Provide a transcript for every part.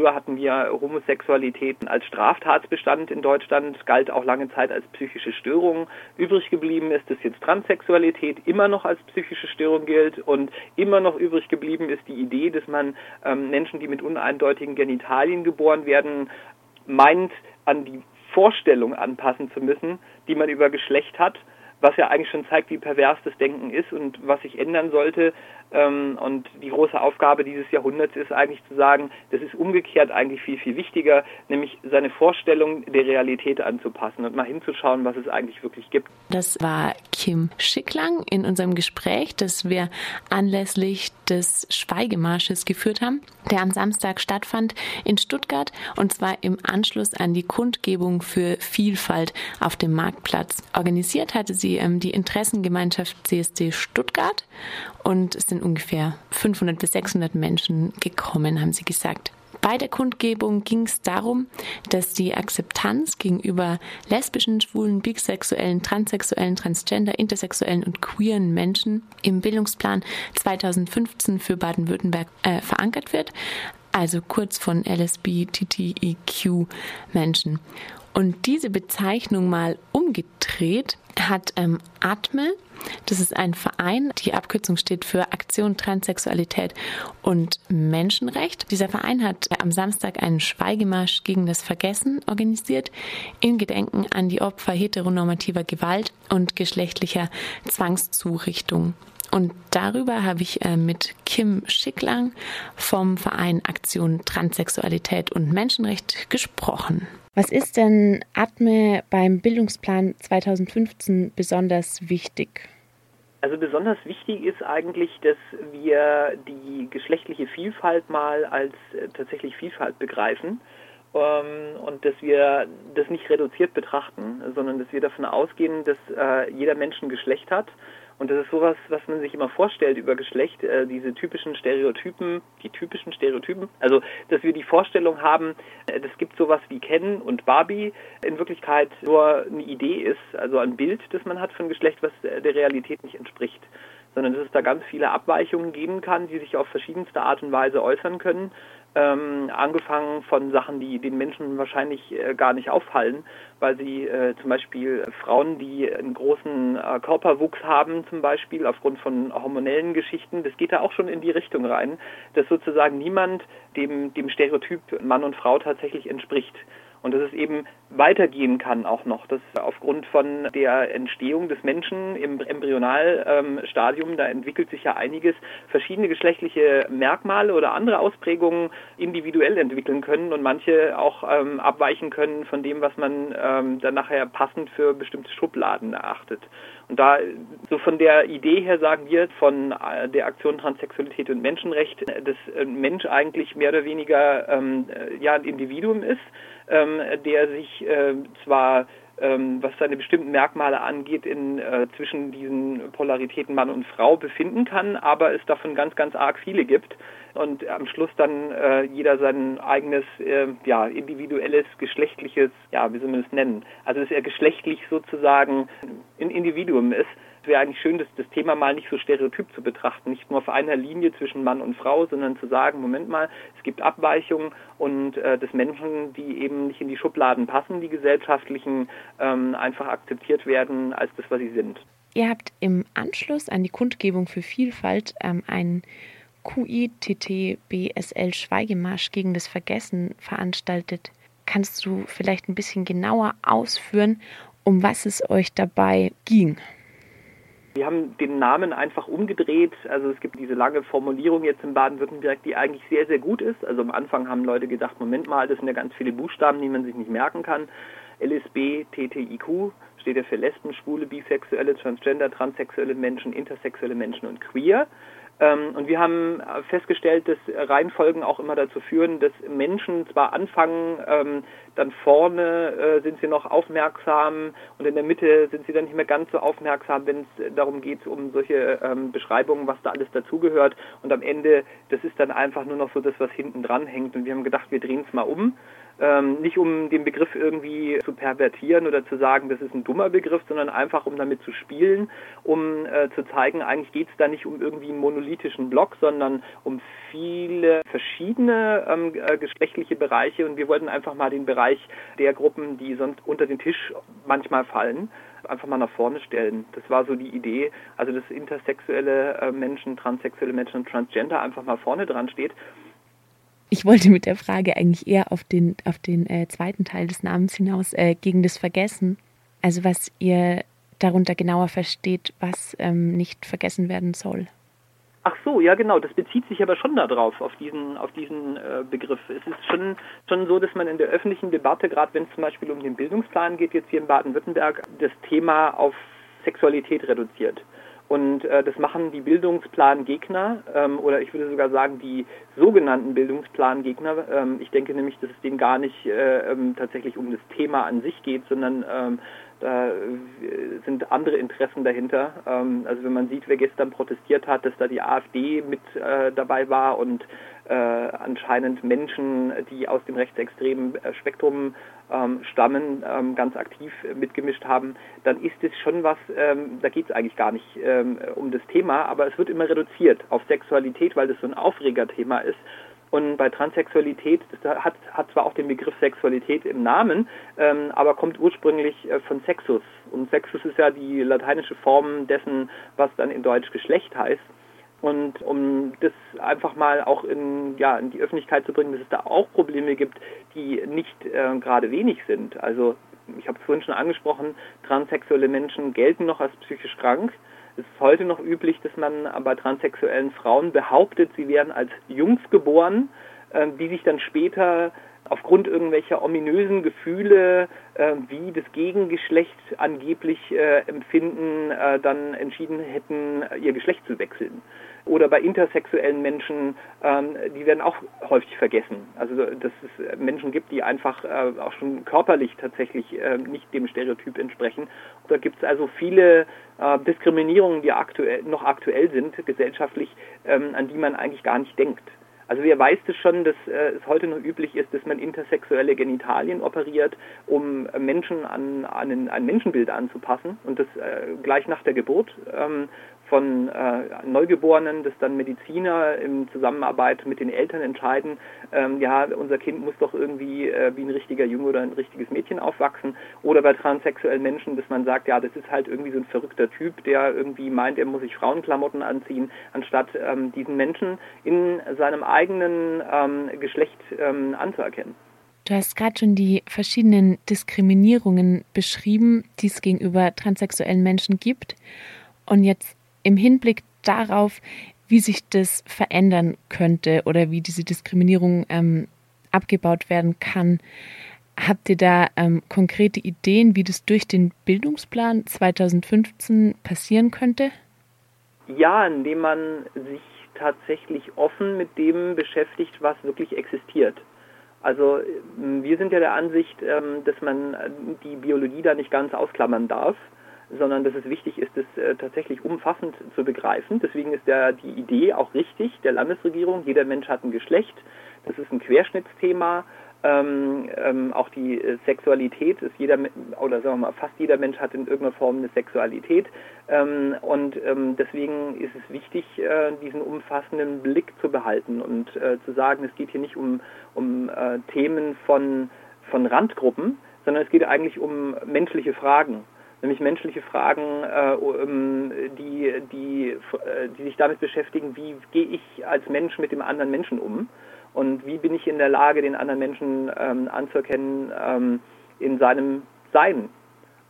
Früher hatten wir Homosexualität als Straftatsbestand in Deutschland, galt auch lange Zeit als psychische Störung. Übrig geblieben ist, dass jetzt Transsexualität immer noch als psychische Störung gilt und immer noch übrig geblieben ist die Idee, dass man ähm, Menschen, die mit uneindeutigen Genitalien geboren werden, meint, an die Vorstellung anpassen zu müssen, die man über Geschlecht hat was ja eigentlich schon zeigt, wie pervers das Denken ist und was sich ändern sollte. Ähm, und die große Aufgabe dieses Jahrhunderts ist eigentlich zu sagen, das ist umgekehrt eigentlich viel, viel wichtiger, nämlich seine Vorstellung der Realität anzupassen und mal hinzuschauen, was es eigentlich wirklich gibt. Das war Kim Schicklang in unserem Gespräch, das wir anlässlich des Schweigemarsches geführt haben, der am Samstag stattfand in Stuttgart und zwar im Anschluss an die Kundgebung für Vielfalt auf dem Marktplatz. Organisiert hatte sie ähm, die Interessengemeinschaft CSD Stuttgart und es sind ungefähr 500 bis 600 Menschen gekommen, haben sie gesagt. Bei der Kundgebung ging es darum, dass die Akzeptanz gegenüber lesbischen, schwulen, bisexuellen, transsexuellen, transgender, intersexuellen und queeren Menschen im Bildungsplan 2015 für Baden-Württemberg äh, verankert wird, also kurz von LSBTTIQ Menschen. Und diese Bezeichnung mal umgedreht hat ähm, Atme, das ist ein Verein, die Abkürzung steht für Aktion Transsexualität und Menschenrecht. Dieser Verein hat am Samstag einen Schweigemarsch gegen das Vergessen organisiert, in Gedenken an die Opfer heteronormativer Gewalt und geschlechtlicher Zwangszurichtung. Und darüber habe ich äh, mit Kim Schicklang vom Verein Aktion Transsexualität und Menschenrecht gesprochen. Was ist denn Atme beim Bildungsplan 2015 besonders wichtig? Also besonders wichtig ist eigentlich, dass wir die geschlechtliche Vielfalt mal als äh, tatsächlich Vielfalt begreifen ähm, und dass wir das nicht reduziert betrachten, sondern dass wir davon ausgehen, dass äh, jeder Mensch ein Geschlecht hat und das ist sowas, was man sich immer vorstellt über Geschlecht, äh, diese typischen Stereotypen, die typischen Stereotypen. Also, dass wir die Vorstellung haben, es äh, gibt sowas wie Ken und Barbie, in Wirklichkeit nur eine Idee ist, also ein Bild, das man hat von Geschlecht, was äh, der Realität nicht entspricht. Sondern dass es da ganz viele Abweichungen geben kann, die sich auf verschiedenste Art und Weise äußern können ähm, angefangen von Sachen, die den Menschen wahrscheinlich äh, gar nicht auffallen, weil sie äh, zum Beispiel Frauen, die einen großen äh, Körperwuchs haben, zum Beispiel aufgrund von hormonellen Geschichten, das geht da auch schon in die Richtung rein, dass sozusagen niemand dem, dem Stereotyp Mann und Frau tatsächlich entspricht. Und dass es eben weitergehen kann auch noch, dass aufgrund von der Entstehung des Menschen im Embryonalstadium, da entwickelt sich ja einiges, verschiedene geschlechtliche Merkmale oder andere Ausprägungen individuell entwickeln können und manche auch ähm, abweichen können von dem, was man ähm, dann nachher passend für bestimmte Schubladen erachtet. Und da, so von der Idee her sagen wir von äh, der Aktion Transsexualität und Menschenrecht, dass ein Mensch eigentlich mehr oder weniger ähm, ja ein Individuum ist, ähm, der sich äh, zwar ähm, was seine bestimmten Merkmale angeht, in äh, zwischen diesen Polaritäten Mann und Frau befinden kann, aber es davon ganz, ganz arg viele gibt und am Schluss dann äh, jeder sein eigenes, äh, ja, individuelles, geschlechtliches, ja, wie soll man es nennen? Also dass er geschlechtlich sozusagen ein Individuum ist es wäre eigentlich schön, das, das Thema mal nicht so stereotyp zu betrachten, nicht nur auf einer Linie zwischen Mann und Frau, sondern zu sagen, Moment mal, es gibt Abweichungen und äh, dass Menschen, die eben nicht in die Schubladen passen, die gesellschaftlichen, ähm, einfach akzeptiert werden als das, was sie sind. Ihr habt im Anschluss an die Kundgebung für Vielfalt ähm, einen QITT-BSL Schweigemarsch gegen das Vergessen veranstaltet. Kannst du vielleicht ein bisschen genauer ausführen, um was es euch dabei ging? Wir haben den Namen einfach umgedreht. Also es gibt diese lange Formulierung jetzt in Baden-Württemberg, die eigentlich sehr, sehr gut ist. Also am Anfang haben Leute gedacht, Moment mal, das sind ja ganz viele Buchstaben, die man sich nicht merken kann. LSB, TTIQ steht ja für Lesben, Schwule, Bisexuelle, Transgender, Transsexuelle Menschen, Intersexuelle Menschen und Queer. Ähm, und wir haben festgestellt, dass Reihenfolgen auch immer dazu führen, dass Menschen zwar anfangen, ähm, dann vorne äh, sind sie noch aufmerksam und in der Mitte sind sie dann nicht mehr ganz so aufmerksam, wenn es darum geht, um solche ähm, Beschreibungen, was da alles dazugehört. Und am Ende, das ist dann einfach nur noch so das, was hinten dran hängt. Und wir haben gedacht, wir drehen es mal um Ähm, nicht um den Begriff irgendwie zu pervertieren oder zu sagen, das ist ein dummer Begriff, sondern einfach um damit zu spielen, um äh, zu zeigen, eigentlich geht es da nicht um irgendwie einen monolithischen Block, sondern um viele verschiedene ähm, äh, geschlechtliche Bereiche und wir wollten einfach mal den Bereich der Gruppen, die sonst unter den Tisch manchmal fallen, einfach mal nach vorne stellen. Das war so die Idee, also dass intersexuelle äh, Menschen, transsexuelle Menschen und Transgender einfach mal vorne dran steht ich wollte mit der Frage eigentlich eher auf den, auf den äh, zweiten Teil des Namens hinaus, äh, gegen das Vergessen. Also was ihr darunter genauer versteht, was ähm, nicht vergessen werden soll. Ach so, ja genau, das bezieht sich aber schon darauf, auf diesen, auf diesen äh, Begriff. Es ist schon, schon so, dass man in der öffentlichen Debatte, gerade wenn es zum Beispiel um den Bildungsplan geht, jetzt hier in Baden-Württemberg, das Thema auf Sexualität reduziert. Und äh, das machen die Bildungsplangegner ähm, oder ich würde sogar sagen die sogenannten Bildungsplangegner. Ähm, ich denke nämlich, dass es denen gar nicht äh, ähm, tatsächlich um das Thema an sich geht, sondern ähm, da äh, sind andere Interessen dahinter. Ähm, also wenn man sieht, wer gestern protestiert hat, dass da die AfD mit äh, dabei war und äh, anscheinend Menschen, die aus dem rechtsextremen äh, Spektrum ähm, stammen, ähm, ganz aktiv mitgemischt haben, dann ist es schon was, ähm, da geht es eigentlich gar nicht ähm, um das Thema, aber es wird immer reduziert auf Sexualität, weil das so ein Aufregerthema ist. Und bei Transsexualität, hat, hat zwar auch den Begriff Sexualität im Namen, ähm, aber kommt ursprünglich äh, von Sexus. Und Sexus ist ja die lateinische Form dessen, was dann in Deutsch Geschlecht heißt. Und um das einfach mal auch in, ja, in die Öffentlichkeit zu bringen, dass es da auch Probleme gibt, die nicht äh, gerade wenig sind. Also ich habe es vorhin schon angesprochen, transsexuelle Menschen gelten noch als psychisch krank. Es ist heute noch üblich, dass man bei transsexuellen Frauen behauptet, sie werden als Jungs geboren, äh, die sich dann später aufgrund irgendwelcher ominösen Gefühle, äh, wie das Gegengeschlecht angeblich äh, empfinden, äh, dann entschieden hätten, ihr Geschlecht zu wechseln. Oder bei intersexuellen Menschen, ähm, die werden auch häufig vergessen. Also dass es Menschen gibt, die einfach äh, auch schon körperlich tatsächlich äh, nicht dem Stereotyp entsprechen. Da gibt es also viele äh, Diskriminierungen, die aktuell, noch aktuell sind gesellschaftlich, ähm, an die man eigentlich gar nicht denkt. Also wer weiß es schon, dass äh, es heute noch üblich ist, dass man intersexuelle Genitalien operiert, um Menschen an, an ein Menschenbild anzupassen und das äh, gleich nach der Geburt. Ähm, von äh, Neugeborenen, dass dann Mediziner in Zusammenarbeit mit den Eltern entscheiden, ähm, ja, unser Kind muss doch irgendwie äh, wie ein richtiger Junge oder ein richtiges Mädchen aufwachsen. Oder bei transsexuellen Menschen, dass man sagt, ja, das ist halt irgendwie so ein verrückter Typ, der irgendwie meint, er muss sich Frauenklamotten anziehen, anstatt ähm, diesen Menschen in seinem eigenen ähm, Geschlecht ähm, anzuerkennen. Du hast gerade schon die verschiedenen Diskriminierungen beschrieben, die es gegenüber transsexuellen Menschen gibt. Und jetzt im Hinblick darauf, wie sich das verändern könnte oder wie diese Diskriminierung ähm, abgebaut werden kann. Habt ihr da ähm, konkrete Ideen, wie das durch den Bildungsplan 2015 passieren könnte? Ja, indem man sich tatsächlich offen mit dem beschäftigt, was wirklich existiert. Also wir sind ja der Ansicht, ähm, dass man die Biologie da nicht ganz ausklammern darf sondern dass es wichtig ist, das äh, tatsächlich umfassend zu begreifen. Deswegen ist ja die Idee auch richtig der Landesregierung. Jeder Mensch hat ein Geschlecht. Das ist ein Querschnittsthema. Ähm, ähm, auch die äh, Sexualität ist jeder oder sagen wir mal fast jeder Mensch hat in irgendeiner Form eine Sexualität ähm, und ähm, deswegen ist es wichtig äh, diesen umfassenden Blick zu behalten und äh, zu sagen es geht hier nicht um um äh, Themen von von Randgruppen sondern es geht eigentlich um menschliche Fragen nämlich menschliche Fragen, äh, die, die, äh, die sich damit beschäftigen, wie gehe ich als Mensch mit dem anderen Menschen um und wie bin ich in der Lage, den anderen Menschen ähm, anzuerkennen ähm, in seinem Sein.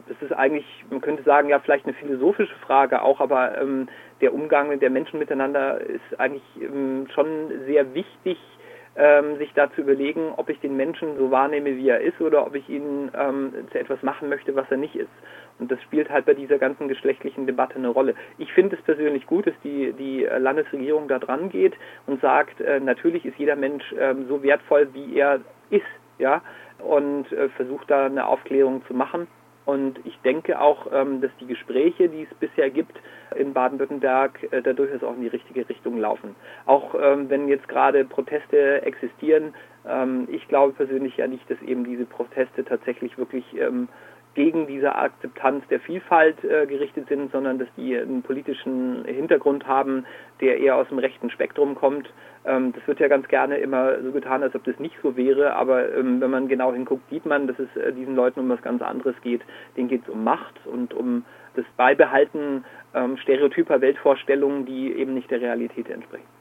Das ist eigentlich, man könnte sagen, ja, vielleicht eine philosophische Frage auch, aber ähm, der Umgang der Menschen miteinander ist eigentlich ähm, schon sehr wichtig, ähm, sich da zu überlegen, ob ich den Menschen so wahrnehme, wie er ist, oder ob ich ihn ähm, zu etwas machen möchte, was er nicht ist. Und das spielt halt bei dieser ganzen geschlechtlichen Debatte eine Rolle. Ich finde es persönlich gut, dass die, die Landesregierung da dran geht und sagt, äh, natürlich ist jeder Mensch äh, so wertvoll, wie er ist, ja, und äh, versucht da eine Aufklärung zu machen. Und ich denke auch, ähm, dass die Gespräche, die es bisher gibt in Baden-Württemberg, äh, da durchaus auch in die richtige Richtung laufen. Auch ähm, wenn jetzt gerade Proteste existieren, ähm, ich glaube persönlich ja nicht, dass eben diese Proteste tatsächlich wirklich gegen diese Akzeptanz der Vielfalt äh, gerichtet sind, sondern dass die einen politischen Hintergrund haben, der eher aus dem rechten Spektrum kommt. Ähm, das wird ja ganz gerne immer so getan, als ob das nicht so wäre, aber ähm, wenn man genau hinguckt, sieht man, dass es äh, diesen Leuten um was ganz anderes geht. Denen geht es um Macht und um das Beibehalten ähm, stereotyper Weltvorstellungen, die eben nicht der Realität entsprechen.